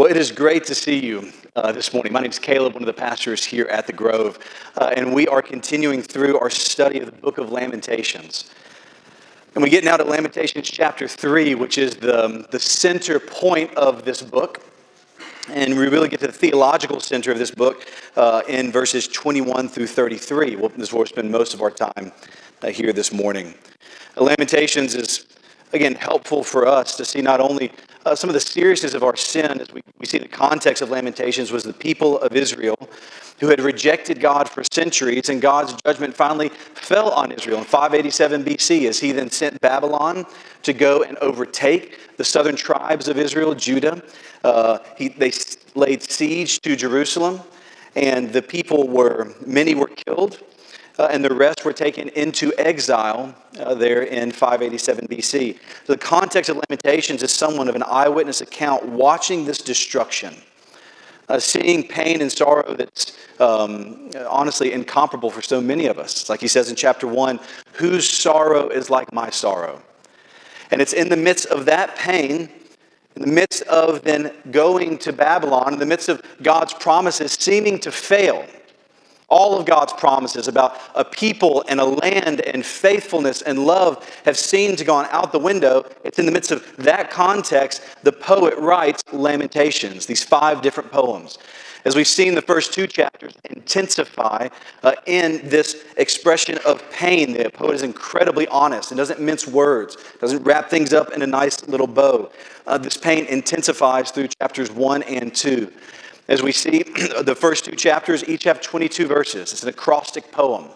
Well, it is great to see you uh, this morning. My name is Caleb, one of the pastors here at the Grove, uh, and we are continuing through our study of the book of Lamentations. And we get now to Lamentations chapter 3, which is the, the center point of this book. And we really get to the theological center of this book uh, in verses 21 through 33. Well, this is where we spend most of our time uh, here this morning. Lamentations is, again, helpful for us to see not only uh, some of the seriousness of our sin, as we, we see in the context of Lamentations, was the people of Israel who had rejected God for centuries, and God's judgment finally fell on Israel in 587 BC as he then sent Babylon to go and overtake the southern tribes of Israel, Judah. Uh, he, they laid siege to Jerusalem, and the people were, many were killed uh, and the rest were taken into exile uh, there in 587 BC. So the context of Lamentations is someone of an eyewitness account watching this destruction, uh, seeing pain and sorrow that's um, honestly incomparable for so many of us. Like he says in chapter 1, whose sorrow is like my sorrow? And it's in the midst of that pain in the midst of then going to Babylon, in the midst of God's promises seeming to fail, all of God's promises about a people and a land and faithfulness and love have seemed to gone out the window. It's in the midst of that context the poet writes Lamentations, these five different poems. As we've seen, the first two chapters intensify uh, in this expression of pain. The poet is incredibly honest and doesn't mince words, doesn't wrap things up in a nice little bow. Uh, this pain intensifies through chapters one and two. As we see, the first two chapters each have 22 verses. It's an acrostic poem,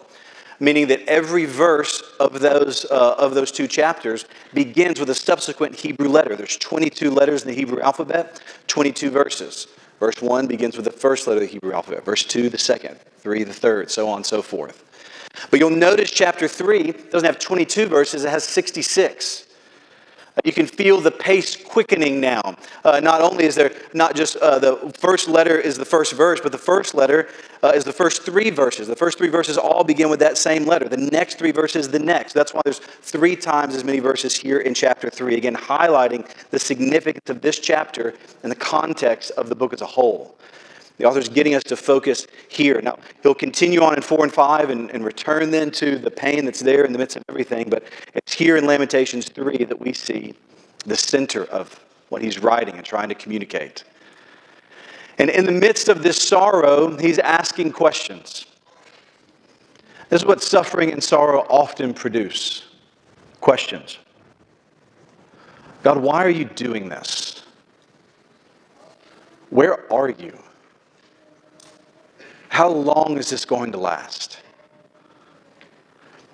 meaning that every verse of those, uh, of those two chapters begins with a subsequent Hebrew letter. There's 22 letters in the Hebrew alphabet, 22 verses. Verse 1 begins with the first letter of the Hebrew alphabet, verse 2, the second, 3, the third, so on and so forth. But you'll notice chapter 3 doesn't have 22 verses, it has 66. You can feel the pace quickening now. Uh, not only is there not just uh, the first letter is the first verse, but the first letter uh, is the first three verses. The first three verses all begin with that same letter. The next three verses, the next. That's why there's three times as many verses here in chapter three. Again, highlighting the significance of this chapter and the context of the book as a whole. The author's getting us to focus here. Now, he'll continue on in 4 and 5 and, and return then to the pain that's there in the midst of everything, but it's here in Lamentations 3 that we see the center of what he's writing and trying to communicate. And in the midst of this sorrow, he's asking questions. This is what suffering and sorrow often produce questions. God, why are you doing this? Where are you? How long is this going to last?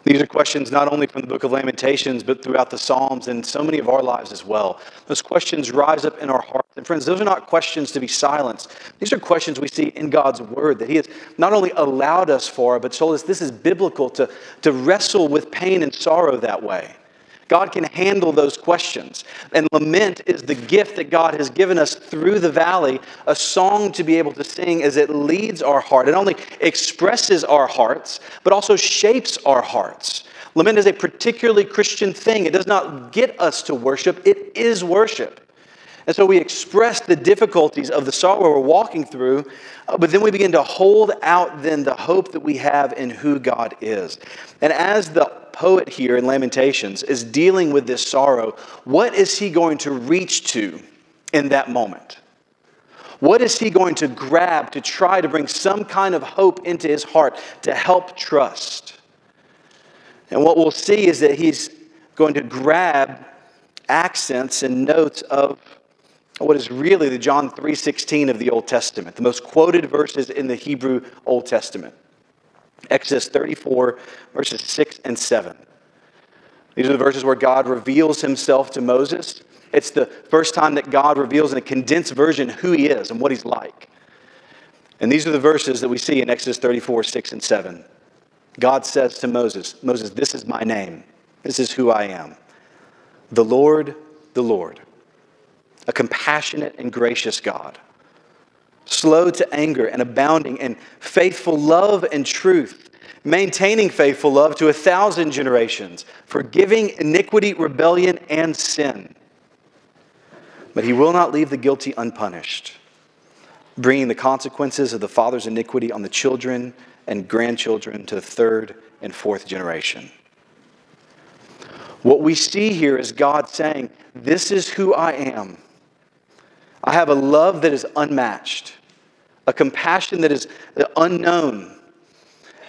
These are questions not only from the book of Lamentations, but throughout the Psalms and so many of our lives as well. Those questions rise up in our hearts. And friends, those are not questions to be silenced. These are questions we see in God's Word that He has not only allowed us for, but told us this is biblical to, to wrestle with pain and sorrow that way. God can handle those questions. And lament is the gift that God has given us through the valley, a song to be able to sing as it leads our heart. It only expresses our hearts, but also shapes our hearts. Lament is a particularly Christian thing. It does not get us to worship, it is worship. And so we express the difficulties of the sorrow we're walking through, uh, but then we begin to hold out then the hope that we have in who God is. And as the poet here in Lamentations is dealing with this sorrow, what is he going to reach to in that moment? What is he going to grab to try to bring some kind of hope into his heart to help trust? And what we'll see is that he's going to grab accents and notes of what is really the John 3:16 of the Old Testament, the most quoted verses in the Hebrew Old Testament. Exodus 34, verses 6 and 7. These are the verses where God reveals himself to Moses. It's the first time that God reveals in a condensed version who he is and what he's like. And these are the verses that we see in Exodus 34, 6 and 7. God says to Moses, Moses, this is my name. This is who I am. The Lord, the Lord, a compassionate and gracious God slow to anger and abounding in faithful love and truth, maintaining faithful love to a thousand generations, forgiving iniquity, rebellion, and sin. But he will not leave the guilty unpunished, bringing the consequences of the father's iniquity on the children and grandchildren to the third and fourth generation. What we see here is God saying, This is who I am. I have a love that is unmatched, a compassion that is unknown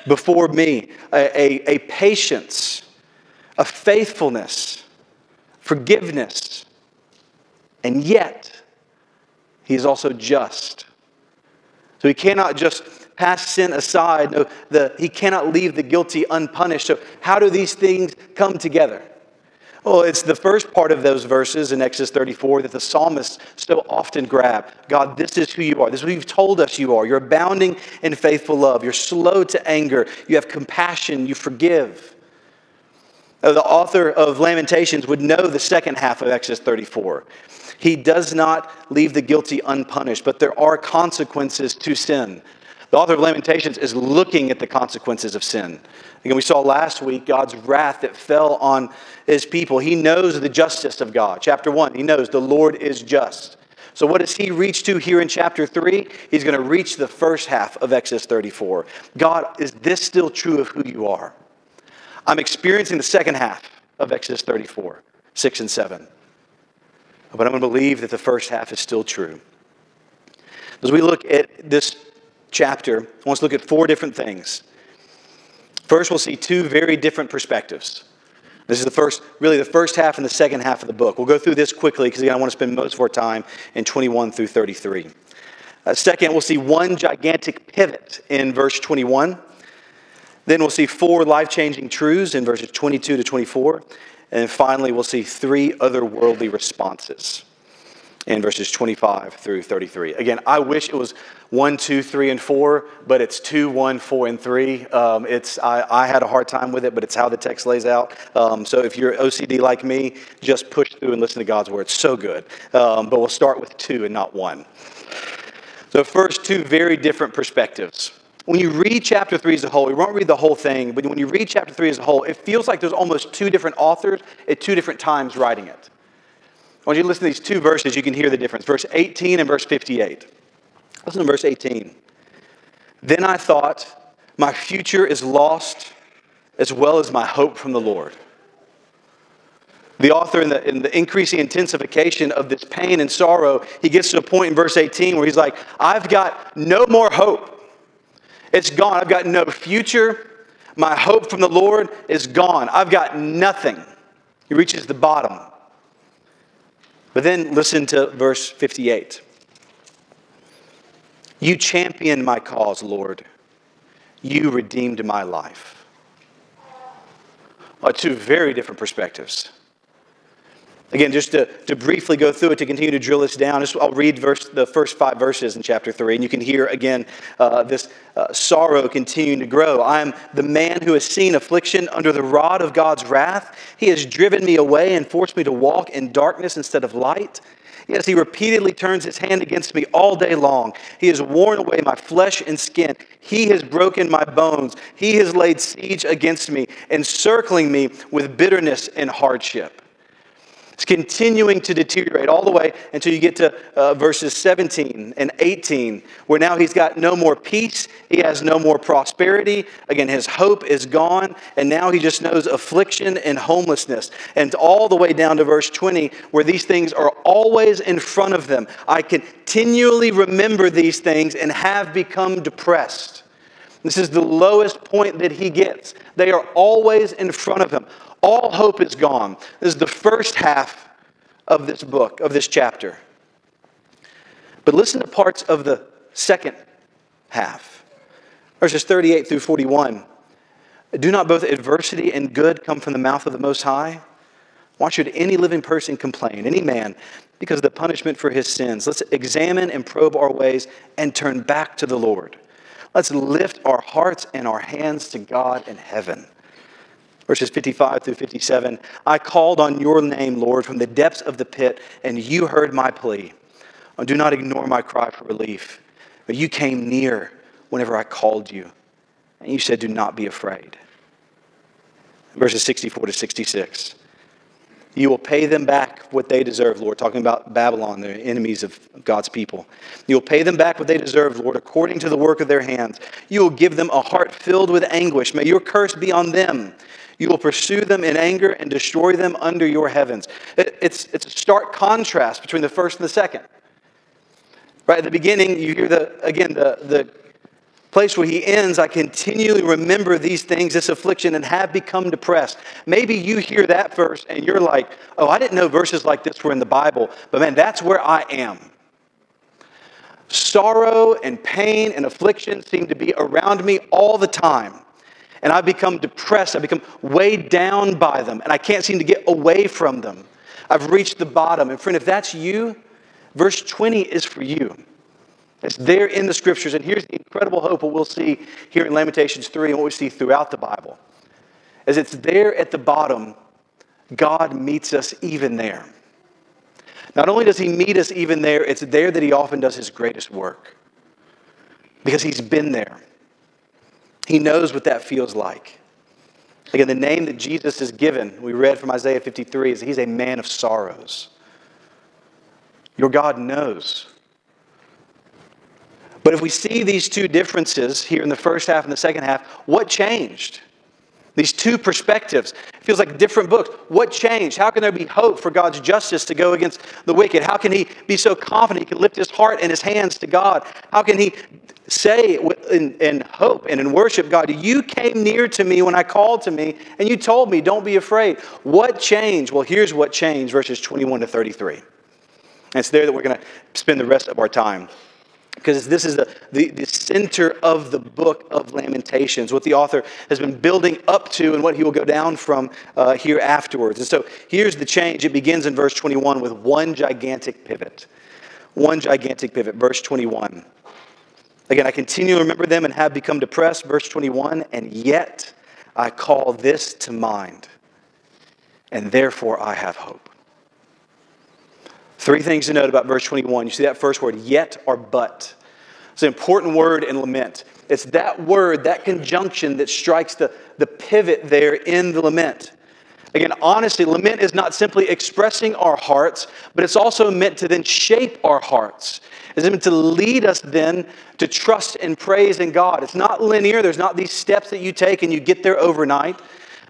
before me, a, a, a patience, a faithfulness, forgiveness. And yet, he is also just. So he cannot just pass sin aside. No, the, he cannot leave the guilty unpunished. So, how do these things come together? Well, it's the first part of those verses in Exodus 34 that the psalmists so often grab. God, this is who you are. This is who you've told us you are. You're abounding in faithful love. You're slow to anger. You have compassion. You forgive. Uh, the author of Lamentations would know the second half of Exodus 34. He does not leave the guilty unpunished, but there are consequences to sin. The author of Lamentations is looking at the consequences of sin. Again, we saw last week God's wrath that fell on his people. He knows the justice of God. Chapter 1, he knows the Lord is just. So, what does he reach to here in chapter 3? He's going to reach the first half of Exodus 34. God, is this still true of who you are? I'm experiencing the second half of Exodus 34, 6 and 7. But I'm going to believe that the first half is still true. As we look at this chapter, I want to look at four different things. First, we'll see two very different perspectives. This is the first, really the first half and the second half of the book. We'll go through this quickly because I want to spend most of our time in 21 through 33. Uh, second, we'll see one gigantic pivot in verse 21. Then we'll see four life changing truths in verses 22 to 24. And finally, we'll see three otherworldly responses in verses 25 through 33. Again, I wish it was 1, 2, 3, and 4, but it's 2, 1, 4, and 3. Um, it's, I, I, had a hard time with it, but it's how the text lays out. Um, so if you're OCD like me, just push through and listen to God's word. It's so good. Um, but we'll start with 2 and not 1. So, first, two very different perspectives. When you read chapter 3 as a whole, you won't read the whole thing, but when you read chapter 3 as a whole, it feels like there's almost two different authors at two different times writing it. I want you to listen to these two verses, you can hear the difference. Verse 18 and verse 58. Listen to verse 18. Then I thought, my future is lost as well as my hope from the Lord. The author, in the, in the increasing intensification of this pain and sorrow, he gets to a point in verse 18 where he's like, I've got no more hope. It's gone. I've got no future. My hope from the Lord is gone. I've got nothing. He reaches the bottom. But then listen to verse 58. You championed my cause, Lord. You redeemed my life. Well, two very different perspectives. Again, just to, to briefly go through it, to continue to drill this down, just, I'll read verse, the first five verses in chapter 3, and you can hear again uh, this uh, sorrow continuing to grow. I am the man who has seen affliction under the rod of God's wrath. He has driven me away and forced me to walk in darkness instead of light. Yes, he repeatedly turns his hand against me all day long. He has worn away my flesh and skin. He has broken my bones. He has laid siege against me, encircling me with bitterness and hardship. It's continuing to deteriorate all the way until you get to uh, verses 17 and 18, where now he's got no more peace. He has no more prosperity. Again, his hope is gone. And now he just knows affliction and homelessness. And all the way down to verse 20, where these things are always in front of them. I continually remember these things and have become depressed. This is the lowest point that he gets. They are always in front of him. All hope is gone. This is the first half of this book, of this chapter. But listen to parts of the second half, verses 38 through 41. Do not both adversity and good come from the mouth of the Most High? Why should any living person complain, any man, because of the punishment for his sins? Let's examine and probe our ways and turn back to the Lord. Let's lift our hearts and our hands to God in heaven verses 55 through 57. I called on your name, Lord, from the depths of the pit, and you heard my plea. Oh, do not ignore my cry for relief. But you came near whenever I called you, and you said, Do not be afraid. Verses 64 to 66. You will pay them back what they deserve, Lord. Talking about Babylon, the enemies of God's people. You will pay them back what they deserve, Lord, according to the work of their hands. You will give them a heart filled with anguish. May your curse be on them. You will pursue them in anger and destroy them under your heavens. It's, it's a stark contrast between the first and the second. Right at the beginning, you hear the again the, the place where he ends, I continually remember these things, this affliction, and have become depressed. Maybe you hear that verse and you're like, oh, I didn't know verses like this were in the Bible, but man, that's where I am. Sorrow and pain and affliction seem to be around me all the time. And I've become depressed. I've become weighed down by them, and I can't seem to get away from them. I've reached the bottom. And friend, if that's you, verse 20 is for you. It's there in the scriptures. And here's the incredible hope what we'll see here in Lamentations 3 and what we see throughout the Bible. As it's there at the bottom, God meets us even there. Not only does he meet us even there, it's there that he often does his greatest work. Because he's been there. He knows what that feels like. Again, the name that Jesus is given, we read from Isaiah 53, is he's a man of sorrows. Your God knows but if we see these two differences here in the first half and the second half, what changed? These two perspectives. It feels like different books. What changed? How can there be hope for God's justice to go against the wicked? How can he be so confident he can lift his heart and his hands to God? How can he say in, in hope and in worship, God, you came near to me when I called to me and you told me, don't be afraid. What changed? Well, here's what changed verses 21 to 33. And it's there that we're going to spend the rest of our time because this is the, the, the, center of the book of Lamentations, what the author has been building up to and what he will go down from uh, here afterwards. And so here's the change. It begins in verse 21 with one gigantic pivot. One gigantic pivot. Verse 21. Again, I continue to remember them and have become depressed. Verse 21. And yet I call this to mind, and therefore I have hope. Three things to note about verse 21. You see that first word, yet or but. It's an important word in lament. It's that word, that conjunction that strikes the, the pivot there in the lament. Again, honestly, lament is not simply expressing our hearts, but it's also meant to then shape our hearts. It's meant to lead us then to trust and praise in God. It's not linear, there's not these steps that you take and you get there overnight.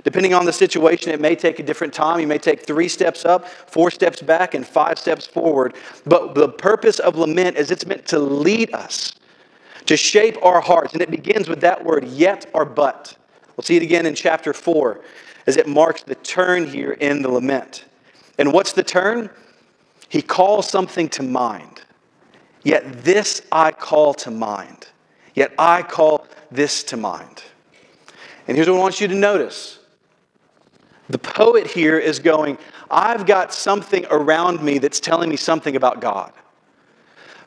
Depending on the situation, it may take a different time. You may take three steps up, four steps back, and five steps forward. But the purpose of lament is it's meant to lead us, to shape our hearts. And it begins with that word, yet or but. We'll see it again in chapter 4 as it marks the turn here in the lament. And what's the turn? He calls something to mind. Yet this I call to mind. Yet I call this to mind. And here's what I want you to notice the poet here is going, I've got something around me that's telling me something about God.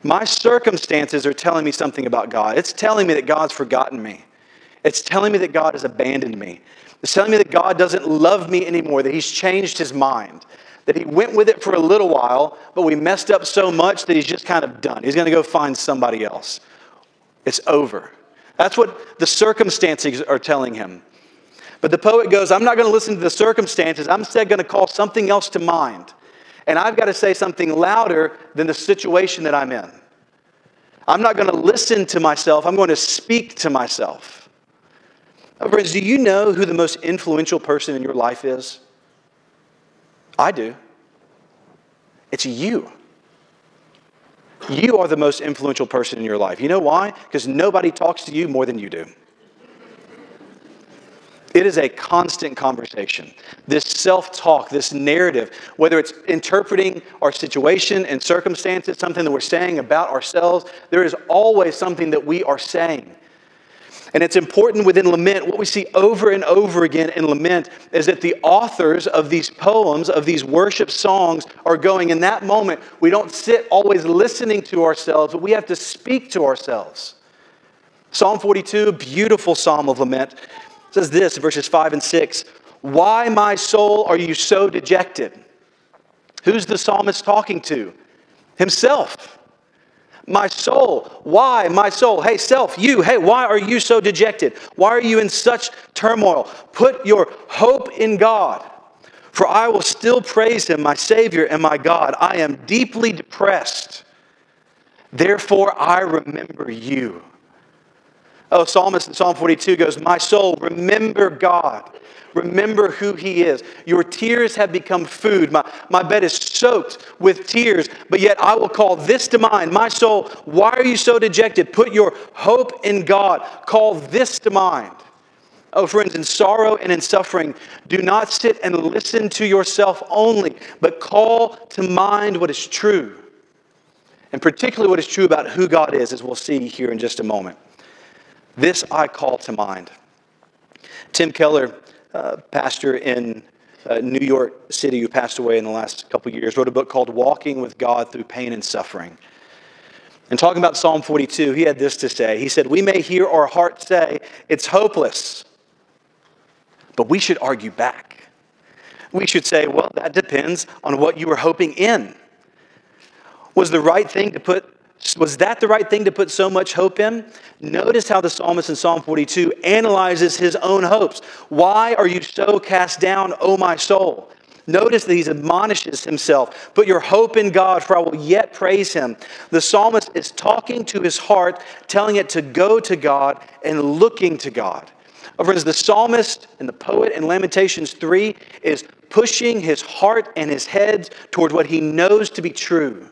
My circumstances are telling me something about God. It's telling me that God's forgotten me. It's telling me that God has abandoned me. It's telling me that God doesn't love me anymore, that He's changed His mind, that He went with it for a little while, but we messed up so much that He's just kind of done. He's going to go find somebody else. It's over. That's what the circumstances are telling him. But the poet goes, I'm not going to listen to the circumstances. I'm instead going to call something else to mind. And I've got to say something louder than the situation that I'm in. I'm not going to listen to myself. I'm going to speak to myself. Now, friends, do you know who the most influential person in your life is? I do. It's you. You are the most influential person in your life. You know why? Because nobody talks to you more than you do. It is a constant conversation. This self talk, this narrative, whether it's interpreting our situation and circumstances, something that we're saying about ourselves, there is always something that we are saying. And it's important within lament, what we see over and over again in lament is that the authors of these poems, of these worship songs, are going in that moment. We don't sit always listening to ourselves, but we have to speak to ourselves. Psalm 42, beautiful psalm of lament says this, verses 5 and 6 Why, my soul, are you so dejected? Who's the psalmist talking to? Himself. My soul, why, my soul? Hey, self, you, hey, why are you so dejected? Why are you in such turmoil? Put your hope in God, For I will still praise him, my Savior and my God. I am deeply depressed. Therefore, I remember you. Oh, Psalmist in Psalm 42 goes, My soul, remember God. Remember who He is. Your tears have become food. My, my bed is soaked with tears, but yet I will call this to mind. My soul, why are you so dejected? Put your hope in God. Call this to mind. Oh, friends, in sorrow and in suffering, do not sit and listen to yourself only, but call to mind what is true. And particularly what is true about who God is, as we'll see here in just a moment. This I call to mind. Tim Keller, uh, pastor in uh, New York City, who passed away in the last couple years, wrote a book called Walking with God Through Pain and Suffering. And talking about Psalm 42, he had this to say. He said, We may hear our heart say, It's hopeless. But we should argue back. We should say, well, that depends on what you were hoping in. Was the right thing to put was that the right thing to put so much hope in? Notice how the psalmist in Psalm 42 analyzes his own hopes. Why are you so cast down, O my soul? Notice that he admonishes himself. Put your hope in God, for I will yet praise him. The psalmist is talking to his heart, telling it to go to God and looking to God. Friends, the psalmist and the poet in Lamentations 3 is pushing his heart and his head toward what he knows to be true.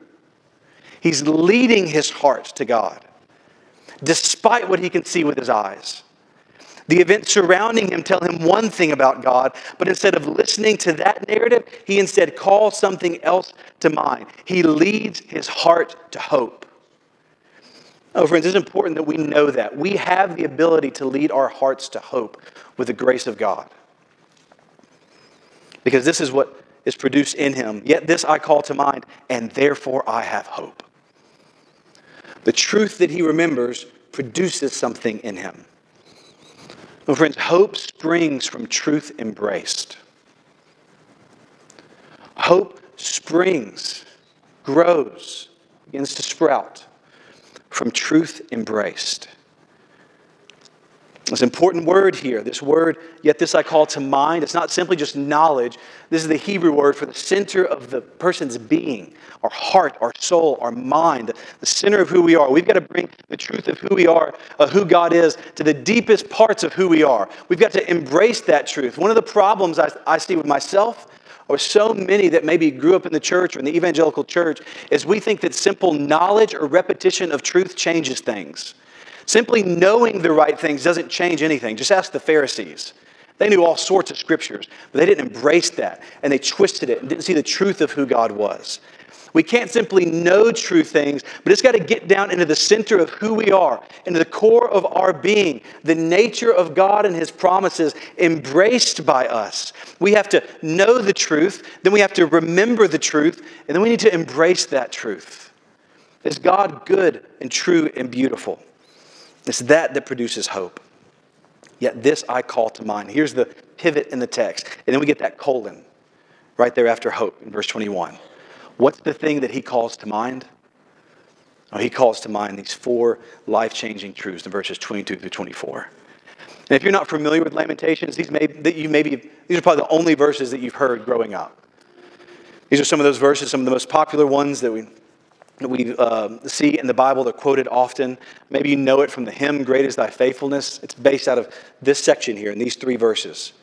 He's leading his heart to God, despite what he can see with his eyes. The events surrounding him tell him one thing about God, but instead of listening to that narrative, he instead calls something else to mind. He leads his heart to hope. Oh, friends, it's important that we know that. We have the ability to lead our hearts to hope with the grace of God. Because this is what is produced in him. Yet this I call to mind, and therefore I have hope. The truth that he remembers produces something in him. Well, friends, hope springs from truth embraced. Hope springs, grows, begins to sprout from truth embraced. This important word here, this word, yet this I call to mind. It's not simply just knowledge. This is the Hebrew word for the center of the person's being, our heart, our soul, our mind, the center of who we are. We've got to bring the truth of who we are, of who God is, to the deepest parts of who we are. We've got to embrace that truth. One of the problems I, I see with myself or so many that maybe grew up in the church or in the evangelical church is we think that simple knowledge or repetition of truth changes things. Simply knowing the right things doesn't change anything. Just ask the Pharisees. They knew all sorts of scriptures, but they didn't embrace that and they twisted it and didn't see the truth of who God was. We can't simply know true things, but it's got to get down into the center of who we are, into the core of our being, the nature of God and His promises embraced by us. We have to know the truth, then we have to remember the truth, and then we need to embrace that truth. Is God good and true and beautiful? It's that that produces hope. Yet this I call to mind. Here's the pivot in the text. And then we get that colon right there after hope in verse 21. What's the thing that he calls to mind? Oh, he calls to mind these four life changing truths in verses 22 through 24. And if you're not familiar with Lamentations, these, may, that you maybe, these are probably the only verses that you've heard growing up. These are some of those verses, some of the most popular ones that we we uh, see in the Bible. They're quoted often. Maybe you know it from the hymn, Great is Thy Faithfulness. It's based out of this section here in these three verses.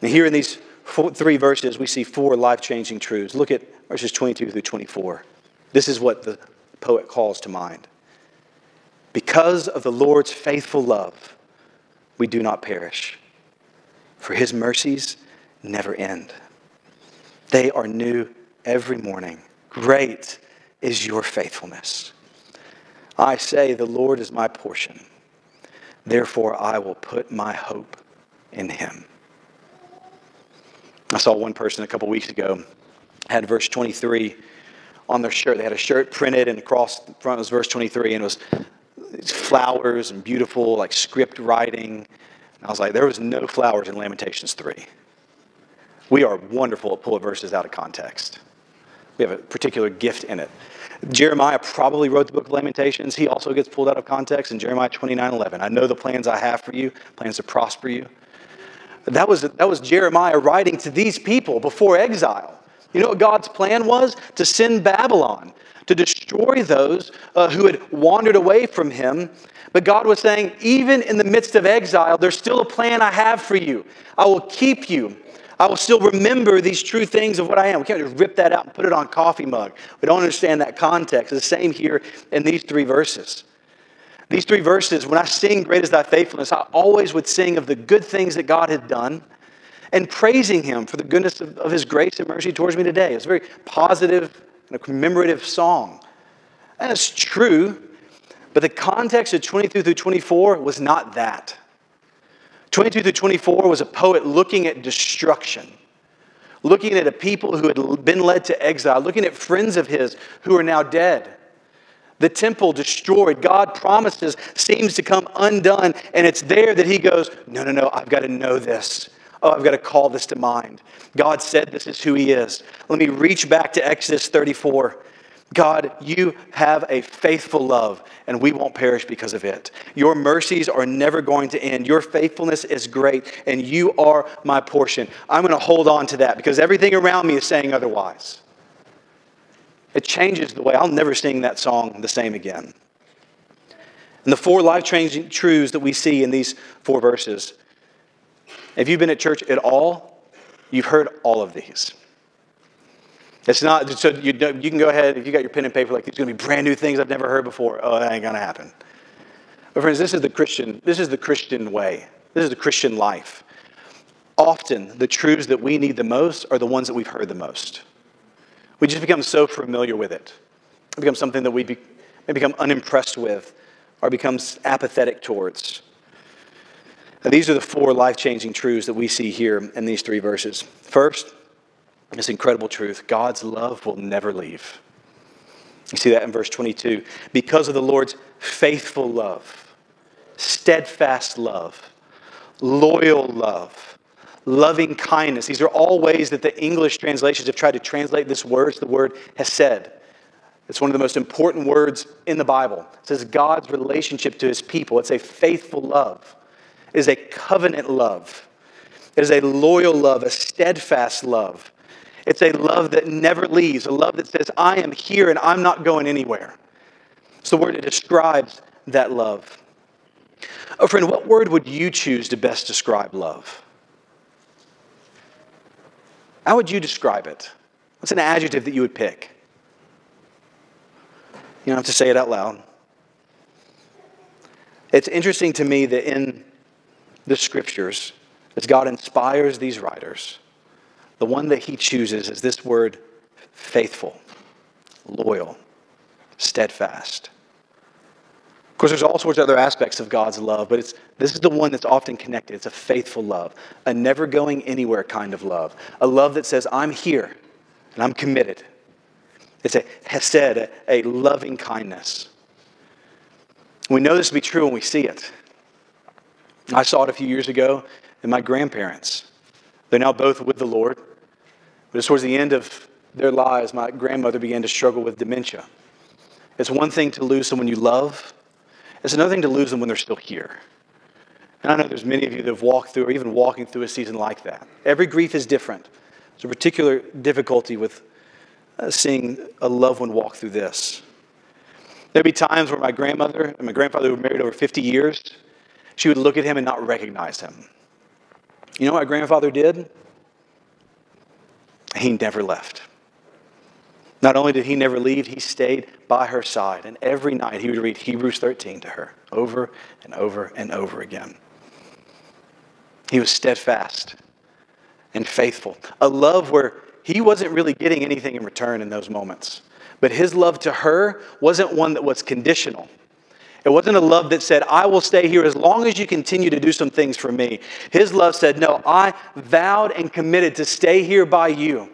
And here in these four, three verses, we see four life changing truths. Look at verses 22 through 24. This is what the poet calls to mind. Because of the Lord's faithful love, we do not perish, for his mercies never end. They are new every morning. Great is your faithfulness. I say, The Lord is my portion. Therefore, I will put my hope in him. I saw one person a couple weeks ago had verse 23 on their shirt. They had a shirt printed, and across the front was verse 23, and it was flowers and beautiful, like script writing. And I was like, there was no flowers in Lamentations 3. We are wonderful at pulling verses out of context. We have a particular gift in it. Jeremiah probably wrote the book of Lamentations. He also gets pulled out of context in Jeremiah 29 11. I know the plans I have for you, plans to prosper you. That was, that was Jeremiah writing to these people before exile. You know what God's plan was? To send Babylon, to destroy those uh, who had wandered away from him. But God was saying, even in the midst of exile, there's still a plan I have for you. I will keep you. I will still remember these true things of what I am. We can't just rip that out and put it on coffee mug. We don't understand that context. It's the same here in these three verses. These three verses, when I sing Great is Thy Faithfulness, I always would sing of the good things that God had done and praising Him for the goodness of, of His grace and mercy towards me today. It's a very positive and a commemorative song. And it's true, but the context of 22 through 24 was not that. 22 through 24 was a poet looking at destruction, looking at a people who had been led to exile, looking at friends of his who are now dead the temple destroyed. God promises seems to come undone. And it's there that he goes, No, no, no, I've got to know this. Oh, I've got to call this to mind. God said this is who he is. Let me reach back to Exodus 34. God, you have a faithful love, and we won't perish because of it. Your mercies are never going to end. Your faithfulness is great, and you are my portion. I'm going to hold on to that because everything around me is saying otherwise. It changes the way I'll never sing that song the same again. And the four life changing truths that we see in these four verses. If you've been at church at all, you've heard all of these. It's not, so you, you can go ahead, if you got your pen and paper, like, these going to be brand new things I've never heard before. Oh, that ain't going to happen. But friends, this is the Christian, this is the Christian way. This is the Christian life. Often, the truths that we need the most are the ones that we've heard the most. We just become so familiar with it. It becomes something that we be, become unimpressed with or becomes apathetic towards. Now, these are the four life changing truths that we see here in these three verses. First, this incredible truth God's love will never leave. You see that in verse 22. Because of the Lord's faithful love, steadfast love, loyal love, loving kindness. These are all ways that the English translations have tried to translate this word. The word hesed. It's one of the most important words in the Bible. It says God's relationship to his people. It's a faithful love, it is a covenant love, it is a loyal love, a steadfast love. It's a love that never leaves, a love that says, I am here and I'm not going anywhere. It's the word that describes that love. Oh, friend, what word would you choose to best describe love? How would you describe it? What's an adjective that you would pick? You don't have to say it out loud. It's interesting to me that in the scriptures, as God inspires these writers, the one that he chooses is this word faithful, loyal, steadfast. Of course, there's all sorts of other aspects of God's love, but it's, this is the one that's often connected. It's a faithful love, a never going anywhere kind of love, a love that says, I'm here and I'm committed. It's a hesed, a, a loving kindness. We know this to be true when we see it. I saw it a few years ago in my grandparents. They're now both with the Lord. But towards the end of their lives, my grandmother began to struggle with dementia. It's one thing to lose someone you love, it's another thing to lose them when they're still here. And I know there's many of you that have walked through or even walking through a season like that. Every grief is different. There's a particular difficulty with uh, seeing a loved one walk through this. There'd be times where my grandmother and my grandfather were married over 50 years. She would look at him and not recognize him. You know what my grandfather did? He never left. Not only did he never leave, he stayed by her side. And every night he would read Hebrews 13 to her over and over and over again. He was steadfast and faithful. A love where he wasn't really getting anything in return in those moments. But his love to her wasn't one that was conditional. It wasn't a love that said, I will stay here as long as you continue to do some things for me. His love said, No, I vowed and committed to stay here by you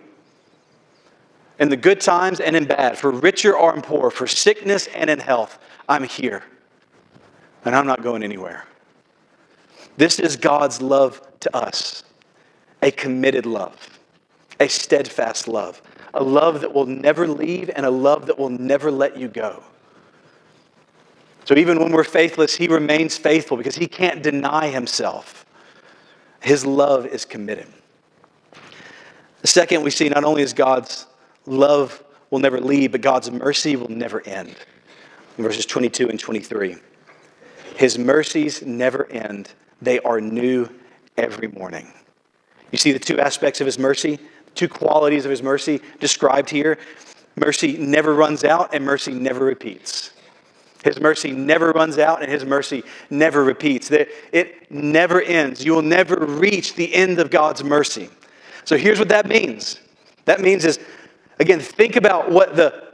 in the good times and in bad, for richer or in poor, for sickness and in health. I'm here, and I'm not going anywhere. This is God's love to us a committed love, a steadfast love, a love that will never leave, and a love that will never let you go. So even when we're faithless, He remains faithful because He can't deny Himself. His love is committed. The second, we see not only is God's love will never leave, but God's mercy will never end. In verses 22 and 23. His mercies never end, they are new every morning. You see the two aspects of his mercy, two qualities of his mercy described here. Mercy never runs out, and mercy never repeats. His mercy never runs out, and his mercy never repeats. It never ends. You will never reach the end of God's mercy. So here's what that means. That means is, again, think about what the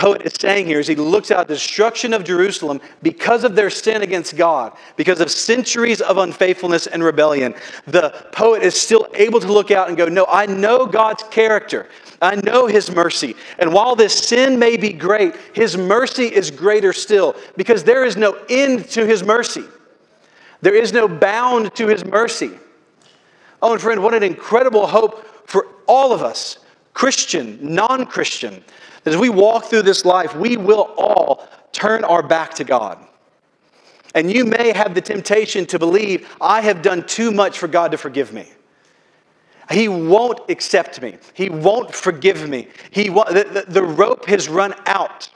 poet is saying here is he looks the destruction of Jerusalem because of their sin against God, because of centuries of unfaithfulness and rebellion. The poet is still able to look out and go, No, I know God's character. I know his mercy. And while this sin may be great, his mercy is greater still because there is no end to his mercy. There is no bound to his mercy. Oh, and friend, what an incredible hope for all of us, Christian, non Christian. As we walk through this life, we will all turn our back to God. And you may have the temptation to believe, I have done too much for God to forgive me. He won't accept me. He won't forgive me. He the, the, the rope has run out.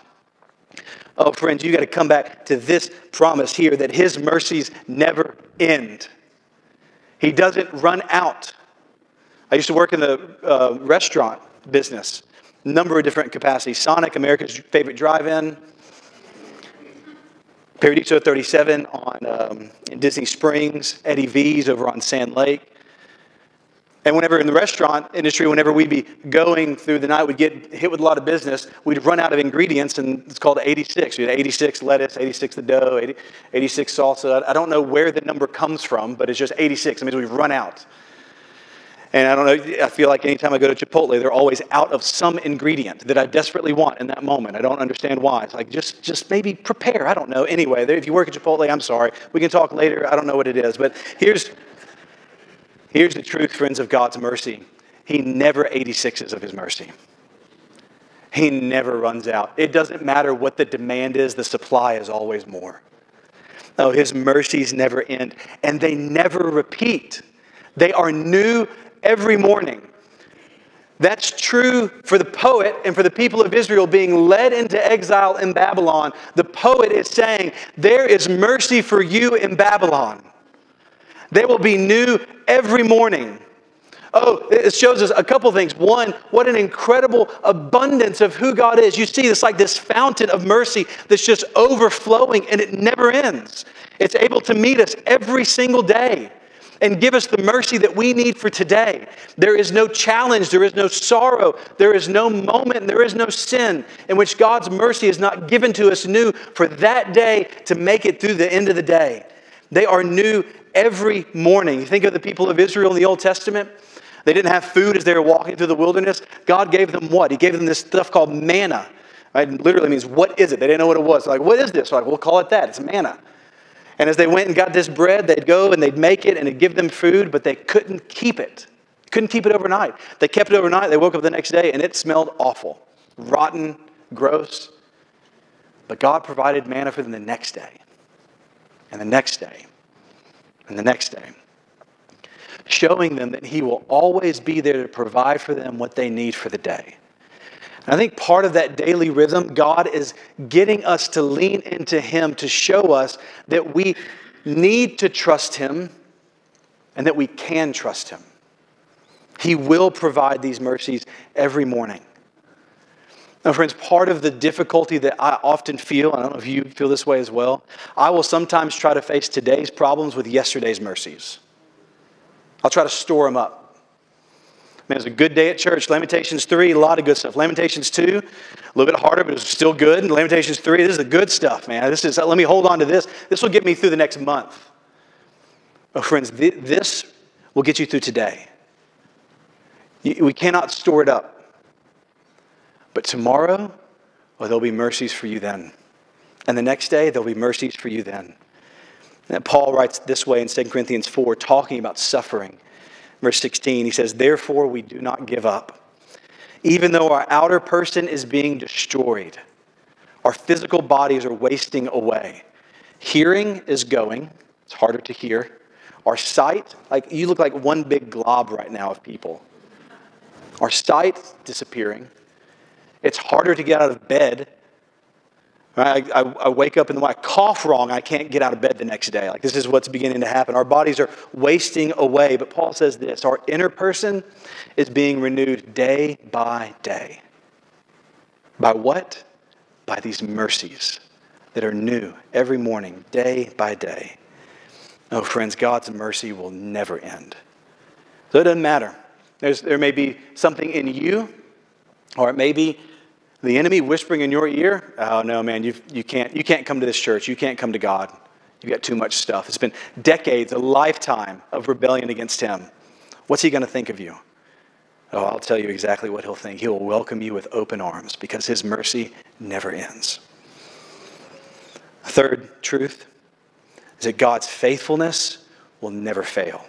Oh, friends, you got to come back to this promise here that His mercies never end. He doesn't run out. I used to work in the uh, restaurant business, number of different capacities. Sonic, America's favorite drive-in. Paradiso 37 on um, in Disney Springs. Eddie V's over on Sand Lake. And whenever in the restaurant industry, whenever we'd be going through the night, we'd get hit with a lot of business. We'd run out of ingredients, and it's called 86. We had 86 lettuce, 86 the dough, 80, 86 salsa. I don't know where the number comes from, but it's just 86. It means we've run out. And I don't know, I feel like anytime I go to Chipotle, they're always out of some ingredient that I desperately want in that moment. I don't understand why. It's like, just, just maybe prepare. I don't know. Anyway, if you work at Chipotle, I'm sorry. We can talk later. I don't know what it is. But here's, Here's the truth, friends, of God's mercy He never 86s of His mercy. He never runs out. It doesn't matter what the demand is, the supply is always more. No, His mercies never end, and they never repeat. They are new every morning. That's true for the poet and for the people of Israel being led into exile in Babylon. The poet is saying, There is mercy for you in Babylon. They will be new every morning. Oh, it shows us a couple things. One, what an incredible abundance of who God is. You see, it's like this fountain of mercy that's just overflowing and it never ends. It's able to meet us every single day and give us the mercy that we need for today. There is no challenge, there is no sorrow, there is no moment, there is no sin in which God's mercy is not given to us new for that day to make it through the end of the day. They are new every morning. Think of the people of Israel in the Old Testament? They didn't have food as they were walking through the wilderness. God gave them what? He gave them this stuff called manna. It literally means, what is it? They didn't know what it was. They're like, what is this? They're like, we'll call it that. It's manna. And as they went and got this bread, they'd go and they'd make it and it'd give them food, but they couldn't keep it. Couldn't keep it overnight. They kept it overnight. They woke up the next day and it smelled awful, rotten, gross. But God provided manna for them the next day and the next day and the next day, showing them that He will always be there to provide for them what they need for the day. I think part of that daily rhythm, God is getting us to lean into Him to show us that we need to trust Him and that we can trust Him. He will provide these mercies every morning. Now, friends, part of the difficulty that I often feel, I don't know if you feel this way as well, I will sometimes try to face today's problems with yesterday's mercies. I'll try to store them up. Man, it was a good day at church. Lamentations 3, a lot of good stuff. Lamentations 2, a little bit harder, but it was still good. And Lamentations 3, this is the good stuff, man. This is, let me hold on to this. This will get me through the next month. Oh, friends, this will get you through today. We cannot store it up. But tomorrow, well, there'll be mercies for you then. And the next day, there'll be mercies for you then. And Paul writes this way in 2 Corinthians 4, talking about suffering. Verse 16, he says, Therefore, we do not give up. Even though our outer person is being destroyed, our physical bodies are wasting away. Hearing is going, it's harder to hear. our sight, like you look like one big glob right now of people. Our sight disappearing. It's harder to get out of bed. I, I, I, wake up in the morning, I cough wrong, I can't get out of bed the next day. Like this is what's beginning to happen. Our bodies are wasting away. But Paul says this our inner person is being renewed day by day. By what? By these mercies that are new every morning, day by day. Oh, friends, God's mercy will never end. So it doesn't matter. There's, there may be something in you, or it may be the enemy whispering in your ear, oh no, man, you you, can't, you can't come to this church. You can't come to God. You've got too much stuff. It's been decades, a lifetime of rebellion against him. What's he going to think of you? Oh, I'll tell you exactly what he'll think. He will welcome you with open arms because his mercy never ends. Third truth is that God's faithfulness will never fail.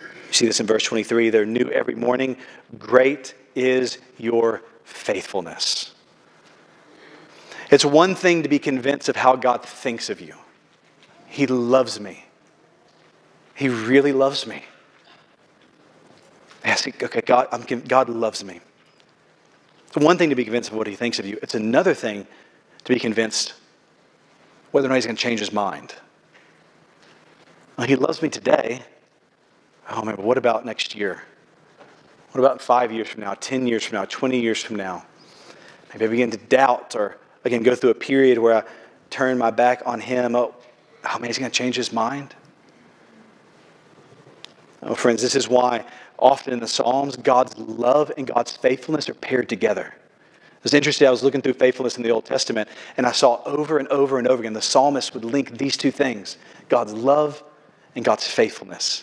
You see this in verse 23 they're new every morning. Great is your faithfulness. It's one thing to be convinced of how God thinks of you. He loves me. He really loves me. I think, okay, God, I'm, God loves me. It's one thing to be convinced of what he thinks of you. It's another thing to be convinced whether or not he's going to change his mind. Well, he loves me today. Oh man, what about next year? What about five years from now, 10 years from now, 20 years from now? Maybe I begin to doubt or again go through a period where I turn my back on him. Oh, oh man, he's going to change his mind. Oh, friends, this is why often in the Psalms, God's love and God's faithfulness are paired together. It's interesting. I was looking through faithfulness in the Old Testament, and I saw over and over and over again the psalmist would link these two things God's love and God's faithfulness.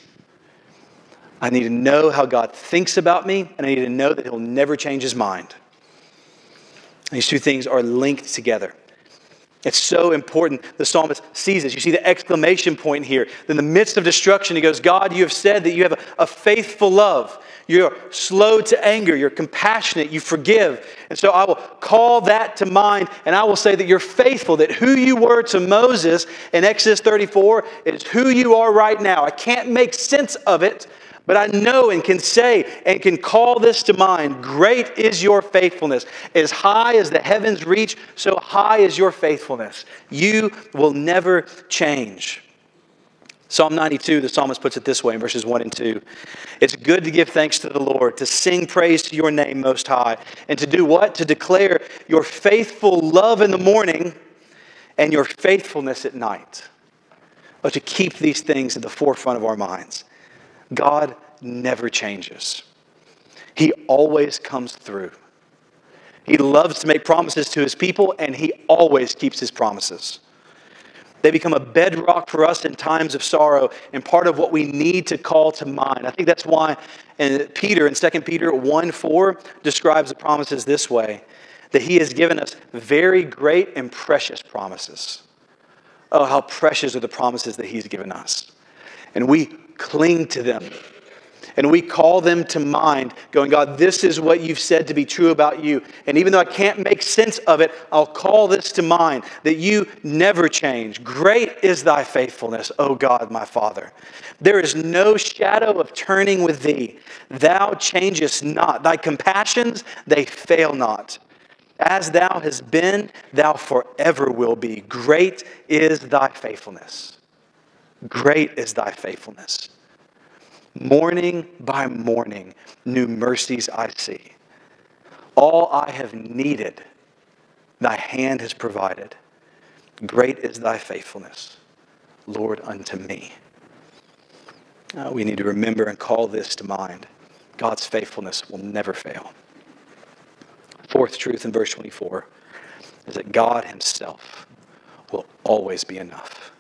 I need to know how God thinks about me, and I need to know that He'll never change His mind. These two things are linked together. It's so important. The psalmist sees this. You see the exclamation point here. In the midst of destruction, he goes, God, you have said that you have a, a, faithful love. You're slow to anger. You're compassionate. You forgive. And so I will call that to mind, and I will say that you're faithful, that who you were to Moses in Exodus 34 is who you are right now. I can't make sense of it, but I know and can say and can call this to mind great is your faithfulness. As high as the heavens reach, so high is your faithfulness. You will never change. Psalm 92, the psalmist puts it this way in verses 1 and 2. It's good to give thanks to the Lord, to sing praise to your name most high, and to do what? To declare your faithful love in the morning and your faithfulness at night. But to keep these things at the forefront of our minds. God never changes, He always comes through. He loves to make promises to His people, and He always keeps His promises. They become a bedrock for us in times of sorrow and part of what we need to call to mind. I think that's why Peter in 2 Peter 1 4 describes the promises this way that he has given us very great and precious promises. Oh, how precious are the promises that he's given us. And we cling to them. And we call them to mind, going, God, this is what you've said to be true about you. And even though I can't make sense of it, I'll call this to mind that you never change. Great is thy faithfulness, O God, my Father. There is no shadow of turning with thee. Thou changest not. Thy compassions, they fail not. As thou hast been, thou forever will be. Great is thy faithfulness. Great is thy faithfulness. Morning by morning, new mercies I see. All I have needed, thy hand has provided. Great is thy faithfulness, Lord, unto me. Uh, we need to remember and call this to mind. God's faithfulness will never fail. Fourth truth in verse 24 is that God Himself will always be enough.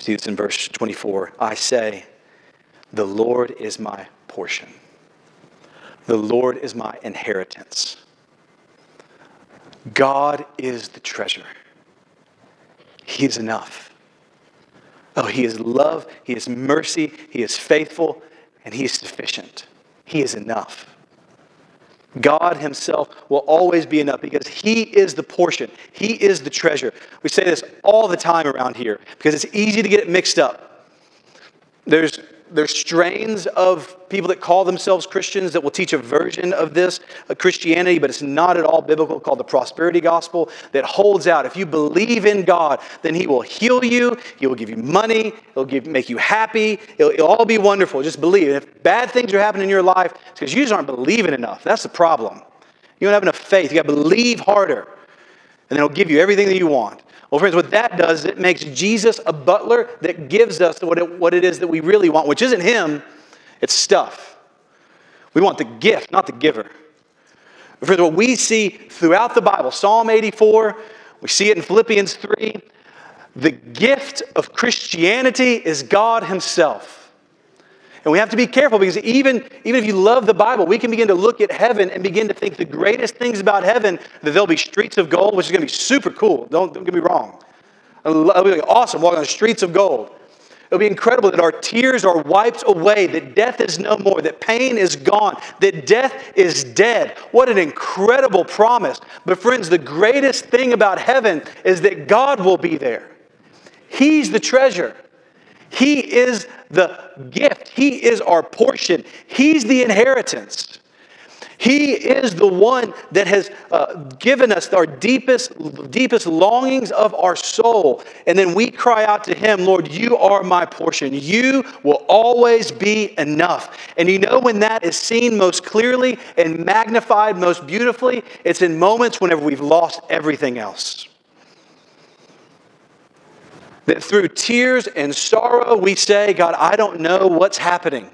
See this in verse 24. I say, The Lord is my portion, the Lord is my inheritance. God is the treasure. He is enough. Oh, He is love, He is mercy, He is faithful, and He is sufficient. He is enough. God Himself will always be enough because He is the portion. He is the treasure. We say this all the time around here because it's easy to get it mixed up. There's there's strains of people that call themselves Christians that will teach a version of this of Christianity, but it's not at all biblical, called the prosperity gospel, that holds out. If you believe in God, then He will heal you, He will give you money, He'll give, make you happy, it'll, it'll all be wonderful. Just believe. If bad things are happening in your life, it's because you just aren't believing enough. That's the problem. You don't have enough faith. You got to believe harder, and then He'll give you everything that you want. Well, friends, what that does, is it makes Jesus a butler that gives us what it, what it is that we really want, which isn't Him, it's stuff. We want the gift, not the giver. Friends, what we see throughout the Bible, Psalm 84, we see it in Philippians 3, the gift of Christianity is God Himself. And we have to be careful because even, even if you love the Bible, we can begin to look at heaven and begin to think the greatest things about heaven that there'll be streets of gold, which is going to be super cool. Don't, don't get me wrong. It'll be awesome walking on streets of gold. It'll be incredible that our tears are wiped away, that death is no more, that pain is gone, that death is dead. What an incredible promise. But, friends, the greatest thing about heaven is that God will be there. He's the treasure. He is the gift. He is our portion. He's the inheritance. He is the one that has uh, given us our deepest, deepest longings of our soul. And then we cry out to Him, Lord, you are my portion. You will always be enough. And you know when that is seen most clearly and magnified most beautifully? It's in moments whenever we've lost everything else. That through tears and sorrow, we say, God, I don't know what's happening.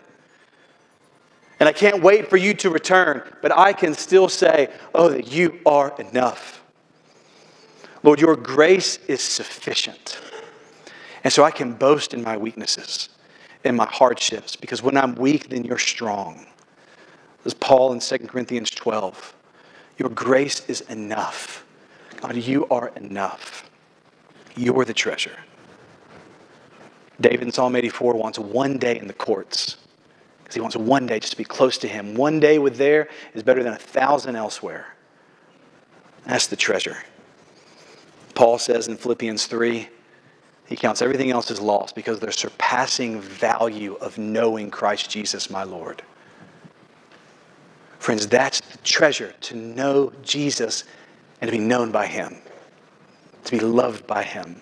And I can't wait for you to return, but I can still say, Oh, that you are enough. Lord, your grace is sufficient. And so I can boast in my weaknesses, in my hardships, because when I'm weak, then you're strong. As Paul in 2 Corinthians 12, your grace is enough. God, you are enough. You're the treasure. David in Psalm 84 wants one day in the courts because he wants one day just to be close to him. One day with there is better than a thousand elsewhere. That's the treasure. Paul says in Philippians 3, he counts everything else as lost because there's surpassing value of knowing Christ Jesus, my Lord. Friends, that's the treasure to know Jesus and to be known by him, to be loved by him.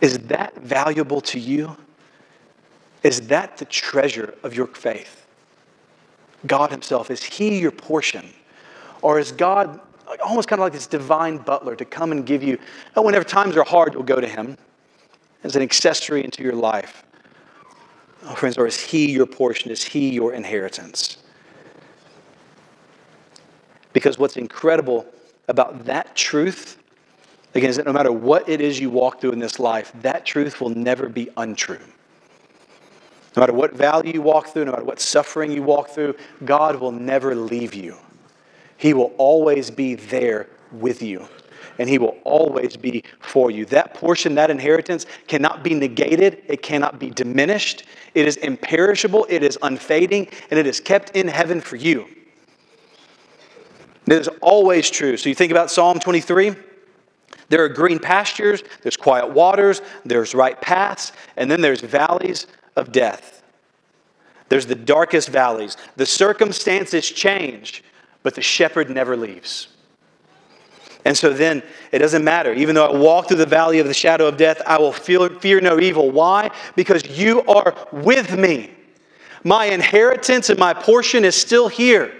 Is that valuable to you? Is that the treasure of your faith? God Himself, is He your portion? Or is God almost kind of like this divine butler to come and give you, oh, whenever times are hard, you'll go to Him as an accessory into your life? Oh, friends, or is He your portion? Is He your inheritance? Because what's incredible about that truth Again, is that no matter what it is you walk through in this life, that truth will never be untrue. No matter what value you walk through, no matter what suffering you walk through, God will never leave you. He will always be there with you, and He will always be for you. That portion, that inheritance, cannot be negated, it cannot be diminished. It is imperishable, it is unfading, and it is kept in heaven for you. It is always true. So you think about Psalm 23. There are green pastures, there's quiet waters, there's right paths, and then there's valleys of death. There's the darkest valleys. The circumstances change, but the shepherd never leaves. And so then it doesn't matter. Even though I walk through the valley of the shadow of death, I will fear no evil. Why? Because you are with me. My inheritance and my portion is still here.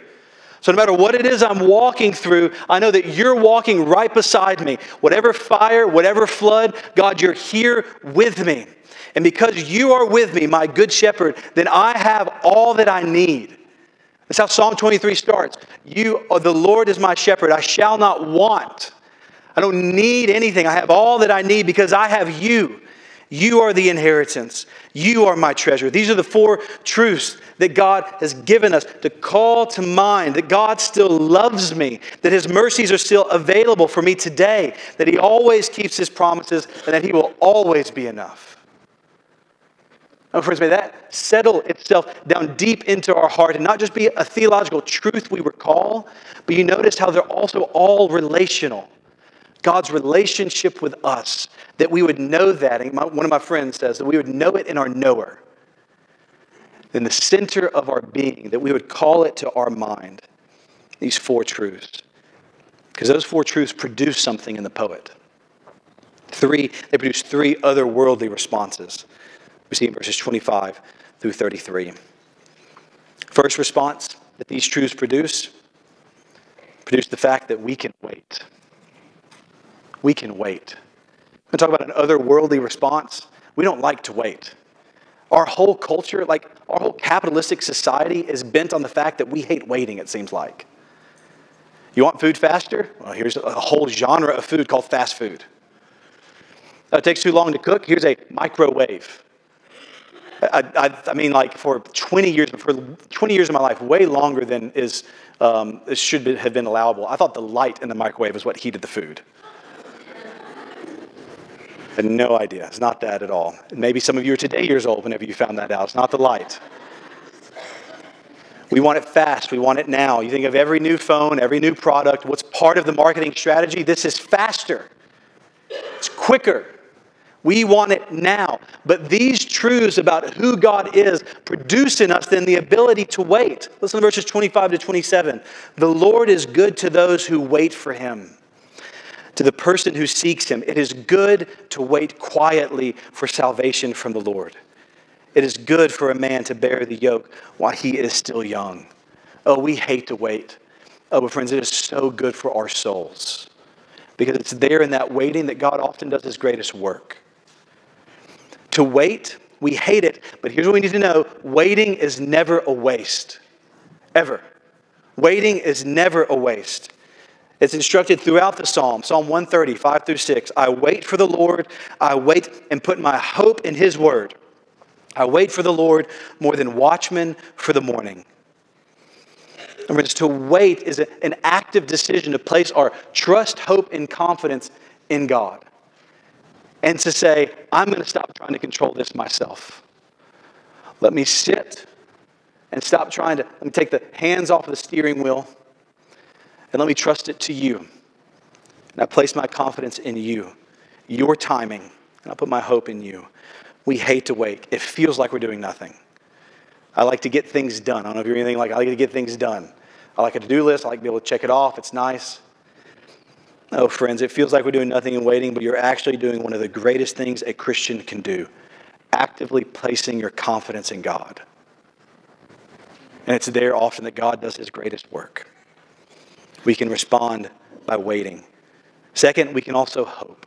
So, no matter what it is I'm walking through, I know that you're walking right beside me. Whatever fire, whatever flood, God, you're here with me. And because you are with me, my good shepherd, then I have all that I need. That's how Psalm 23 starts. You, are the Lord is my shepherd. I shall not want. I don't need anything. I have all that I need because I have you. You are the inheritance. You are my treasure. These are the four truths that God has given us to call to mind that God still loves me, that His mercies are still available for me today, that He always keeps His promises, and that He will always be enough. Oh, friends, may that settle itself down deep into our heart and not just be a theological truth we recall, but you notice how they're also all relational. God's relationship with us, that we would know that. And my, one of my friends says that we would know it in our knower, in the center of our being, that we would call it to our mind, these four truths. Because those four truths produce something in the poet. Three, they produce three otherworldly responses. We see in verses 25 through 33. First response that these truths produce produce the fact that we can wait. We can wait. I'm talk about an otherworldly response. We don't like to wait. Our whole culture, like our whole capitalistic society, is bent on the fact that we hate waiting, it seems like. You want food faster? Well, here's a whole genre of food called fast food. It takes too long to cook. Here's a microwave. I, I, I, mean, like for 20 years, for 20 years of my life, way longer than is um, should be, have been allowable. I thought the light in the microwave was what heated the food. Had no idea. It's not that at all. Maybe some of you are today years old whenever you found that out. It's not the light. We want it fast. We want it now. You think of every new phone, every new product. What's part of the marketing strategy? This is faster. It's quicker. We want it now. But these truths about who God is produce in us then the ability to wait. Listen to verses 25 to 27. The Lord is good to those who wait for him, to the person who seeks him. It is good to wait quietly for salvation from the Lord. It is good for a man to bear the yoke while he is still young. Oh, we hate to wait. Oh, but friends, it is so good for our souls because it's there in that waiting that God often does his greatest work. To wait, we hate it, but here's what we need to know waiting is never a waste. Ever. Waiting is never a waste. It's instructed throughout the psalm, Psalm 130, 5 through 6. I wait for the Lord, I wait and put my hope in his word. I wait for the Lord more than watchmen for the morning. Friends, to wait is an active decision to place our trust, hope, and confidence in God and to say, I'm going to stop trying to control this myself. Let me sit and stop trying to, let me take the hands off of the steering wheel and let me trust it to you. And I place my confidence in you, your timing, and I put my hope in you. We hate to wait. It feels like we're doing nothing. I like to get things done. I don't know if you're anything like I like to get things done. I like a to-do list. I like to be able to check it off. It's nice. Oh, friends, it feels like we're doing nothing and waiting, but you're actually doing one of the greatest things a Christian can do actively placing your confidence in God. And it's there often that God does his greatest work. We can respond by waiting. Second, we can also hope.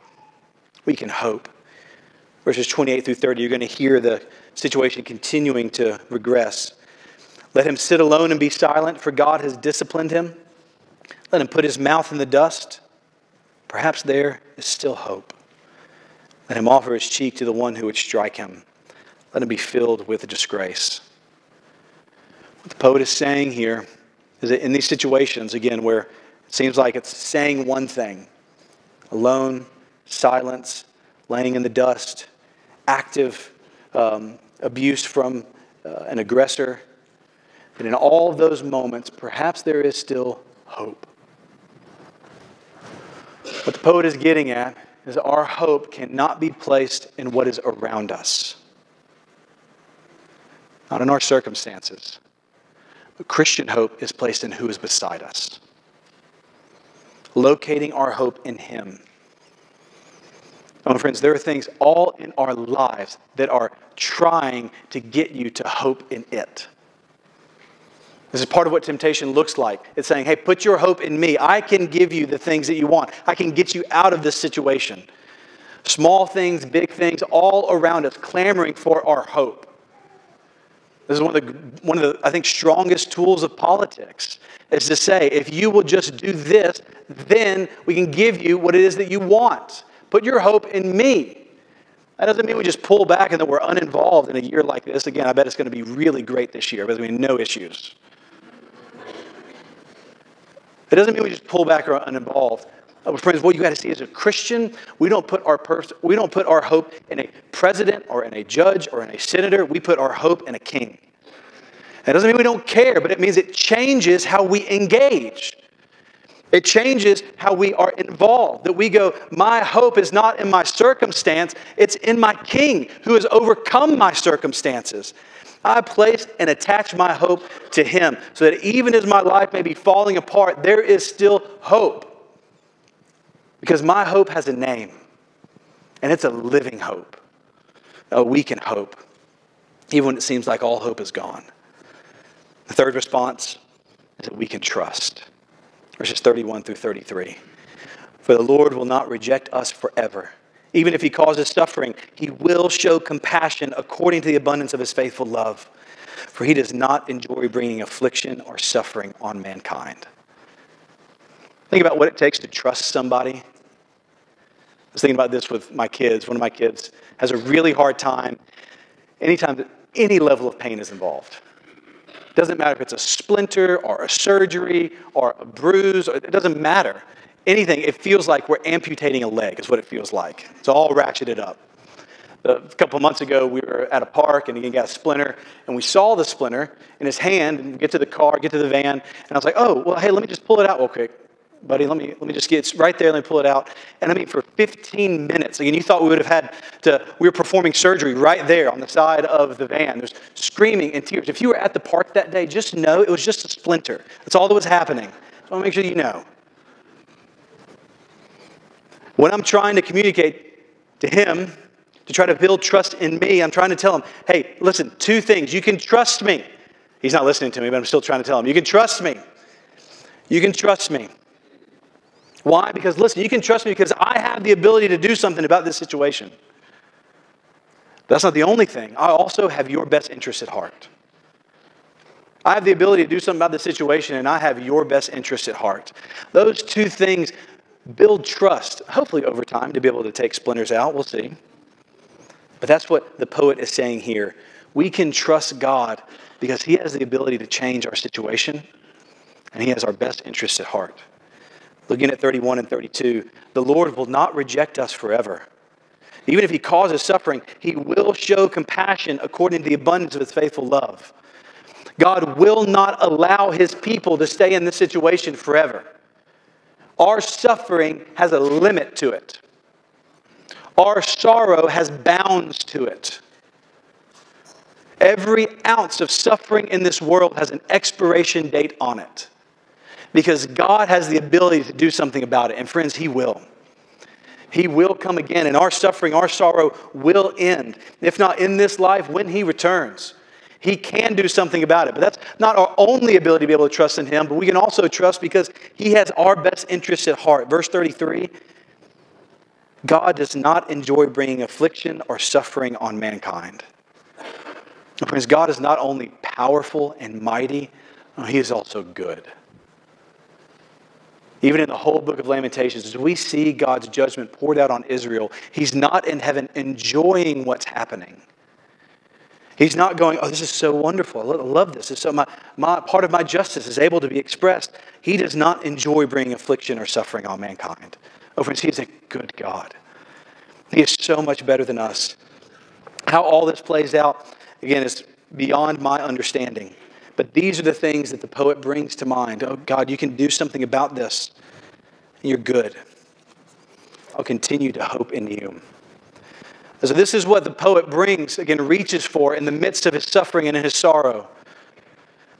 We can hope. Verses 28 through 30, you're going to hear the situation continuing to regress. Let him sit alone and be silent, for God has disciplined him. Let him put his mouth in the dust. Perhaps there is still hope. Let him offer his cheek to the one who would strike him. Let him be filled with disgrace. What the poet is saying here is in these situations, again, where it seems like it's saying one thing alone, silence, laying in the dust, active um, abuse from uh, an aggressor, that in all of those moments, perhaps there is still hope. What the poet is getting at is our hope cannot be placed in what is around us, not in our circumstances. Christian hope is placed in who is beside us, locating our hope in Him. Oh, friends, there are things all in our lives that are trying to get you to hope in it. This is part of what temptation looks like. It's saying, hey, put your hope in me. I can give you the things that you want, I can get you out of this situation. Small things, big things, all around us, clamoring for our hope. This is one of the, one of the, I think, strongest tools of politics is to say, if you will just do this, then we can give you what it is that you want. Put your hope in me. That doesn't mean we just pull back and that we're uninvolved in a year like this. Again, I bet it's going to be really great this year, but I mean, no issues. It doesn't mean we just pull back or uninvolved. Uh, friends, what you got to see as a Christian, we don't put our pers- we don't put our hope in a president or in a judge or in a senator. We put our hope in a king. That doesn't mean we don't care, but it means it changes how we engage. It changes how we are involved. That we go, my hope is not in my circumstance, it's in my King who has overcome my circumstances. I place and attach my hope to Him so that even as my life may be falling apart, there is still hope. Because my hope has a name, and it's a living hope. Oh, we can hope, even when it seems like all hope is gone. The third response is that we can trust. Verses 31 through 33. For the Lord will not reject us forever. Even if he causes suffering, he will show compassion according to the abundance of his faithful love. For he does not enjoy bringing affliction or suffering on mankind. Think about what it takes to trust somebody. Was thinking about this with my kids. One of my kids has a really hard time anytime that any level of pain is involved. Doesn't matter if it's a splinter or a surgery or a bruise, it doesn't matter anything, it feels like we're amputating a leg, is what it feels like. It's all ratcheted up. A couple months ago, we were at a park and he got a splinter, and we saw the splinter in his hand, and get to the car, get to the van, and I was like, oh, well, hey, let me just pull it out real quick. Buddy, let me, let me just get it right there, let me pull it out. And I mean, for 15 minutes, again, you thought we would have had to, we were performing surgery right there on the side of the van. There's screaming and tears. If you were at the park that day, just know it was just a splinter. That's all that was happening. So I want to make sure you know. When I'm trying to communicate to him, to try to build trust in me, I'm trying to tell him, hey, listen, two things. You can trust me. He's not listening to me, but I'm still trying to tell him, you can trust me. You can trust me. Why? Because listen, you can trust me because I have the ability to do something about this situation. That's not the only thing. I also have your best interest at heart. I have the ability to do something about the situation, and I have your best interest at heart. Those two things build trust, hopefully over time, to be able to take splinters out. We'll see. But that's what the poet is saying here. We can trust God because He has the ability to change our situation, and He has our best interest at heart. Looking at 31 and 32, the Lord will not reject us forever. Even if He causes suffering, He will show compassion according to the abundance of His faithful love. God will not allow His people to stay in this situation forever. Our suffering has a limit to it. Our sorrow has bounds to it. Every ounce of suffering in this world has an expiration date on it because God has the ability to do something about it. And friends, He will. He will come again, and our suffering, our sorrow will end. If not in this life, when He returns. He can do something about it. But that's not our only ability to be able to trust in Him, but we can also trust because He has our best interests at heart. Verse 33 God does not enjoy bringing affliction or suffering on mankind. Friends, God is not only powerful and mighty, uh, He is also good. Even in the whole book of Lamentations, as we see God's judgment poured out on Israel, He's not in heaven enjoying what's happening. He's not going, oh, this is so wonderful. I love this. It's so my, my, part of my justice is able to be expressed. He does not enjoy bringing affliction or suffering on mankind. Oh, friends, He is a good God. He is so much better than us. How all this plays out, again, is beyond my understanding. But these are the things that the poet brings to mind. Oh, God, you can do something about this. You're good. I'll continue to hope in you. So, this is what the poet brings, again, reaches for in the midst of his suffering and in his sorrow.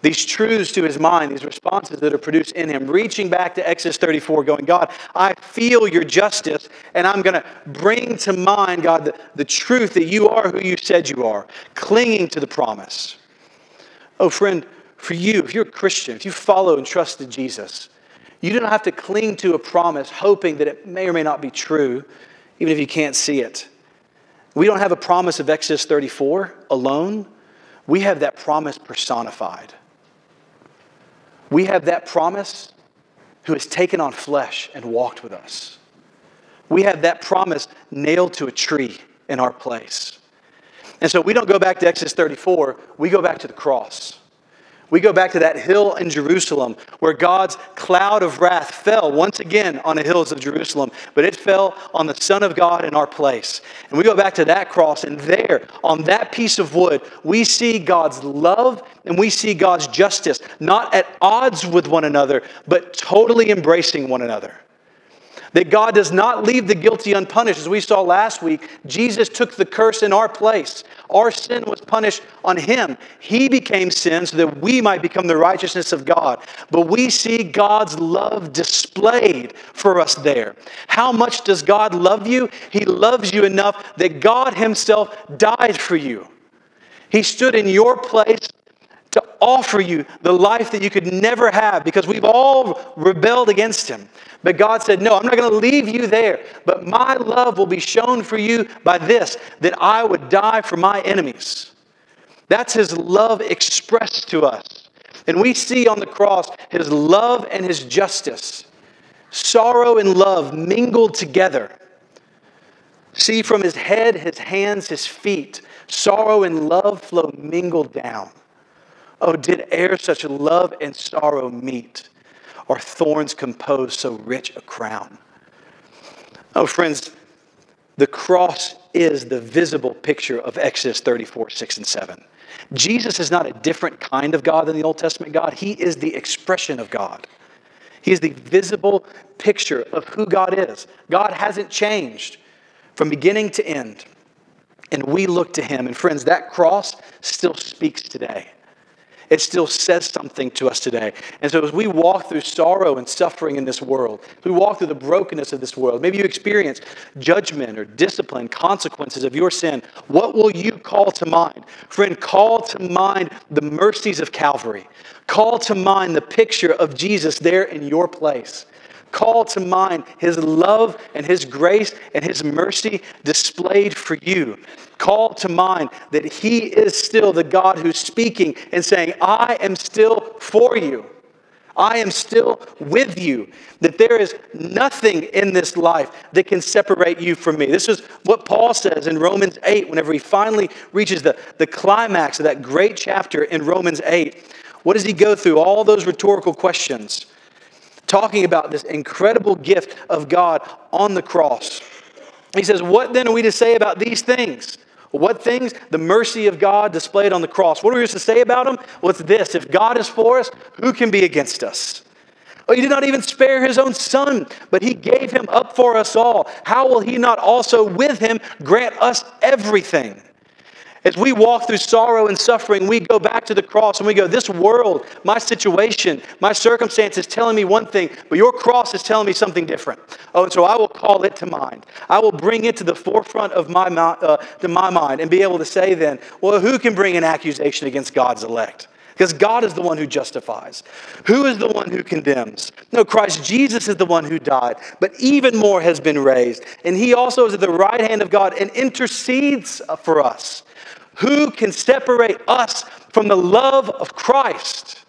These truths to his mind, these responses that are produced in him, reaching back to Exodus 34, going, God, I feel your justice, and I'm going to bring to mind, God, the, the truth that you are who you said you are, clinging to the promise. Oh, friend, for you, if you're a Christian, if you follow and trust in Jesus, you don't have to cling to a promise hoping that it may or may not be true, even if you can't see it. We don't have a promise of Exodus 34 alone. We have that promise personified. We have that promise who has taken on flesh and walked with us. We have that promise nailed to a tree in our place. And so we don't go back to Exodus 34, we go back to the cross. We go back to that hill in Jerusalem where God's cloud of wrath fell once again on the hills of Jerusalem, but it fell on the Son of God in our place. And we go back to that cross, and there, on that piece of wood, we see God's love and we see God's justice, not at odds with one another, but totally embracing one another. That God does not leave the guilty unpunished. As we saw last week, Jesus took the curse in our place. Our sin was punished on him. He became sin so that we might become the righteousness of God. But we see God's love displayed for us there. How much does God love you? He loves you enough that God Himself died for you. He stood in your place to offer you the life that you could never have because we've all rebelled against Him. But God said, No, I'm not going to leave you there. But my love will be shown for you by this that I would die for my enemies. That's His love expressed to us. And we see on the cross His love and His justice, sorrow and love mingled together. See from His head, His hands, His feet, sorrow and love flow mingled down. Oh, did e'er such love and sorrow meet? or thorns compose so rich a crown. Oh, friends, the cross is the visible picture of Exodus 34, 6, and 7. Jesus is not a different kind of God than the Old Testament God. He is the expression of God. He is the visible picture of who God is. God hasn't changed from beginning to end. And we look to him. And friends, that cross still speaks today it still says something to us today. And so, as we walk through sorrow and suffering in this world, we walk through the brokenness of this world, maybe you experience judgment or discipline, consequences of your sin, what will you call to mind? Friend, call to mind the mercies of Calvary. Call to mind the picture of Jesus there in your place call to mind his love and his grace and his mercy displayed for you. Call to mind that he is still the God who's speaking and saying, I am still for you. I am still with you. That there is nothing in this life that can separate you from me. This is what Paul says in Romans 8, whenever he finally reaches the, the climax of that great chapter in Romans 8. What does he go through? All those rhetorical questions talking about this incredible gift of God on the cross. He says, What then are we to say about these things? What things? The mercy of God displayed on the cross. What are we to say about them? Well, it's this if God is for us, who can be against us? He did not even spare his own son, but he gave him up for us all. How will he not also with him grant us everything? As we walk through sorrow and suffering, we go back to the cross and we go, This world, my situation, my circumstance is telling me one thing, but your cross is telling me something different. Oh, and so I will call it to mind. I will bring it to the forefront of my, uh, to my mind and be able to say then, Well, who can bring an accusation against God's elect? Because God is the one who justifies. Who is the one who condemns? No, Christ Jesus is the one who died, but even more has been raised. And he also is at the right hand of God and intercedes for us. Who can separate us from the love of Christ?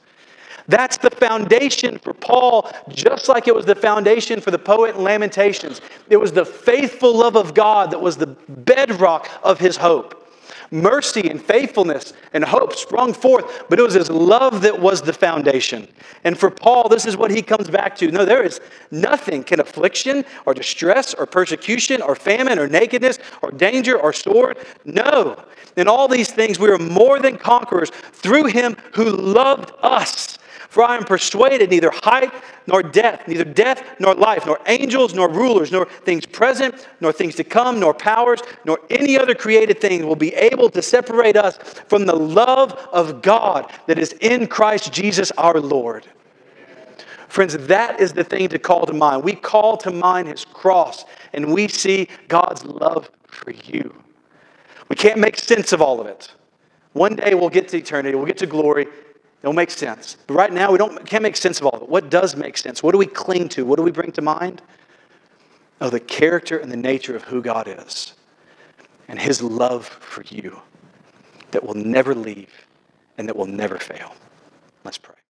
That's the foundation for Paul, just like it was the foundation for the poet in Lamentations. It was the faithful love of God that was the bedrock of his hope. Mercy and faithfulness and hope sprung forth, but it was his love that was the foundation. And for Paul, this is what he comes back to. No, there is nothing can affliction or distress or persecution or famine or nakedness or danger or sword. No. In all these things, we are more than conquerors through him who loved us. For I am persuaded neither height nor depth, neither death nor life, nor angels nor rulers, nor things present, nor things to come, nor powers, nor any other created thing will be able to separate us from the love of God that is in Christ Jesus our Lord. Friends, that is the thing to call to mind. We call to mind his cross and we see God's love for you. We can't make sense of all of it. One day we'll get to eternity, we'll get to glory, It'll make sense. But right now, we don't, can't make sense of all of it. What does make sense? What do we cling to? What do we bring to mind? Oh, the character and the nature of who God is and his love for you that will never leave and that will never fail. Let's pray.